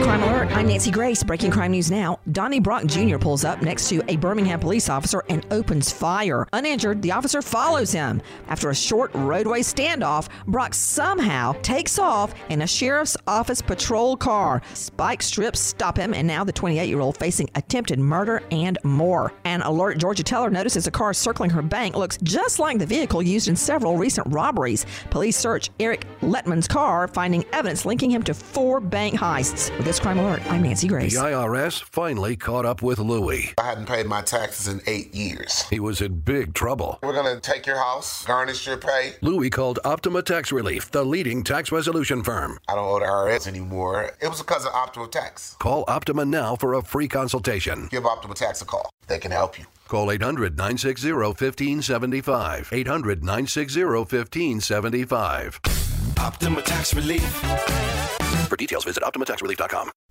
Crime Alert, I'm Nancy Grace. Breaking crime news now. Donnie Brock Jr. pulls up next to a Birmingham police officer and opens fire. Uninjured, the officer follows him. After a short roadway standoff, Brock somehow takes off in a sheriff's office patrol car. Spike strips stop him, and now the 28 year old facing attempted murder and more. An alert Georgia Teller notices a car circling her bank looks just like the vehicle used in several recent robberies. Police search Eric Letman's car, finding evidence linking him to four bank heists. With this crime alert, I'm Nancy Grace. The IRS finally caught up with Louie. I hadn't paid my taxes in eight years. He was in big trouble. We're going to take your house, garnish your pay. Louie called Optima Tax Relief, the leading tax resolution firm. I don't owe the IRS anymore. It was because of Optima Tax. Call Optima now for a free consultation. Give Optima Tax a call. They can help you. Call 800 960 1575. 800 960 1575. Optima Tax Relief. For details, visit OptimaTaxRelief.com.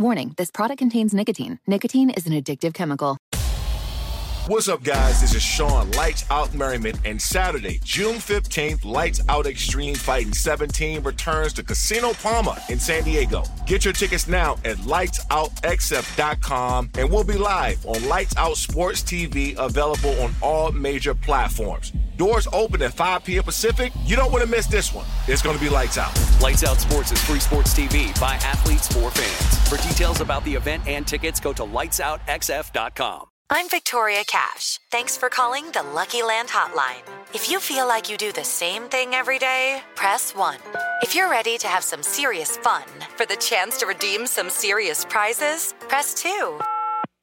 Warning this product contains nicotine. Nicotine is an addictive chemical. What's up, guys? This is Shawne Lights Out Merriman, and Saturday, June 15th, Lights Out Extreme Fighting 17 returns to Casino Pauma in San Diego. Get your tickets now at lightsoutxf.com, and we'll be live on Lights Out Sports TV, available on all major platforms. Doors open at 5 p.m. Pacific. You don't want to miss this one. It's going to be lights out. Lights Out Sports is free sports TV by athletes for fans. For details about the event and tickets, go to lightsoutxf.com. I'm Victoria Cash. Thanks for calling the Lucky Land Hotline. If you feel like you do the same thing every day, press 1. If you're ready to have some serious fun for the chance to redeem some serious prizes, press 2.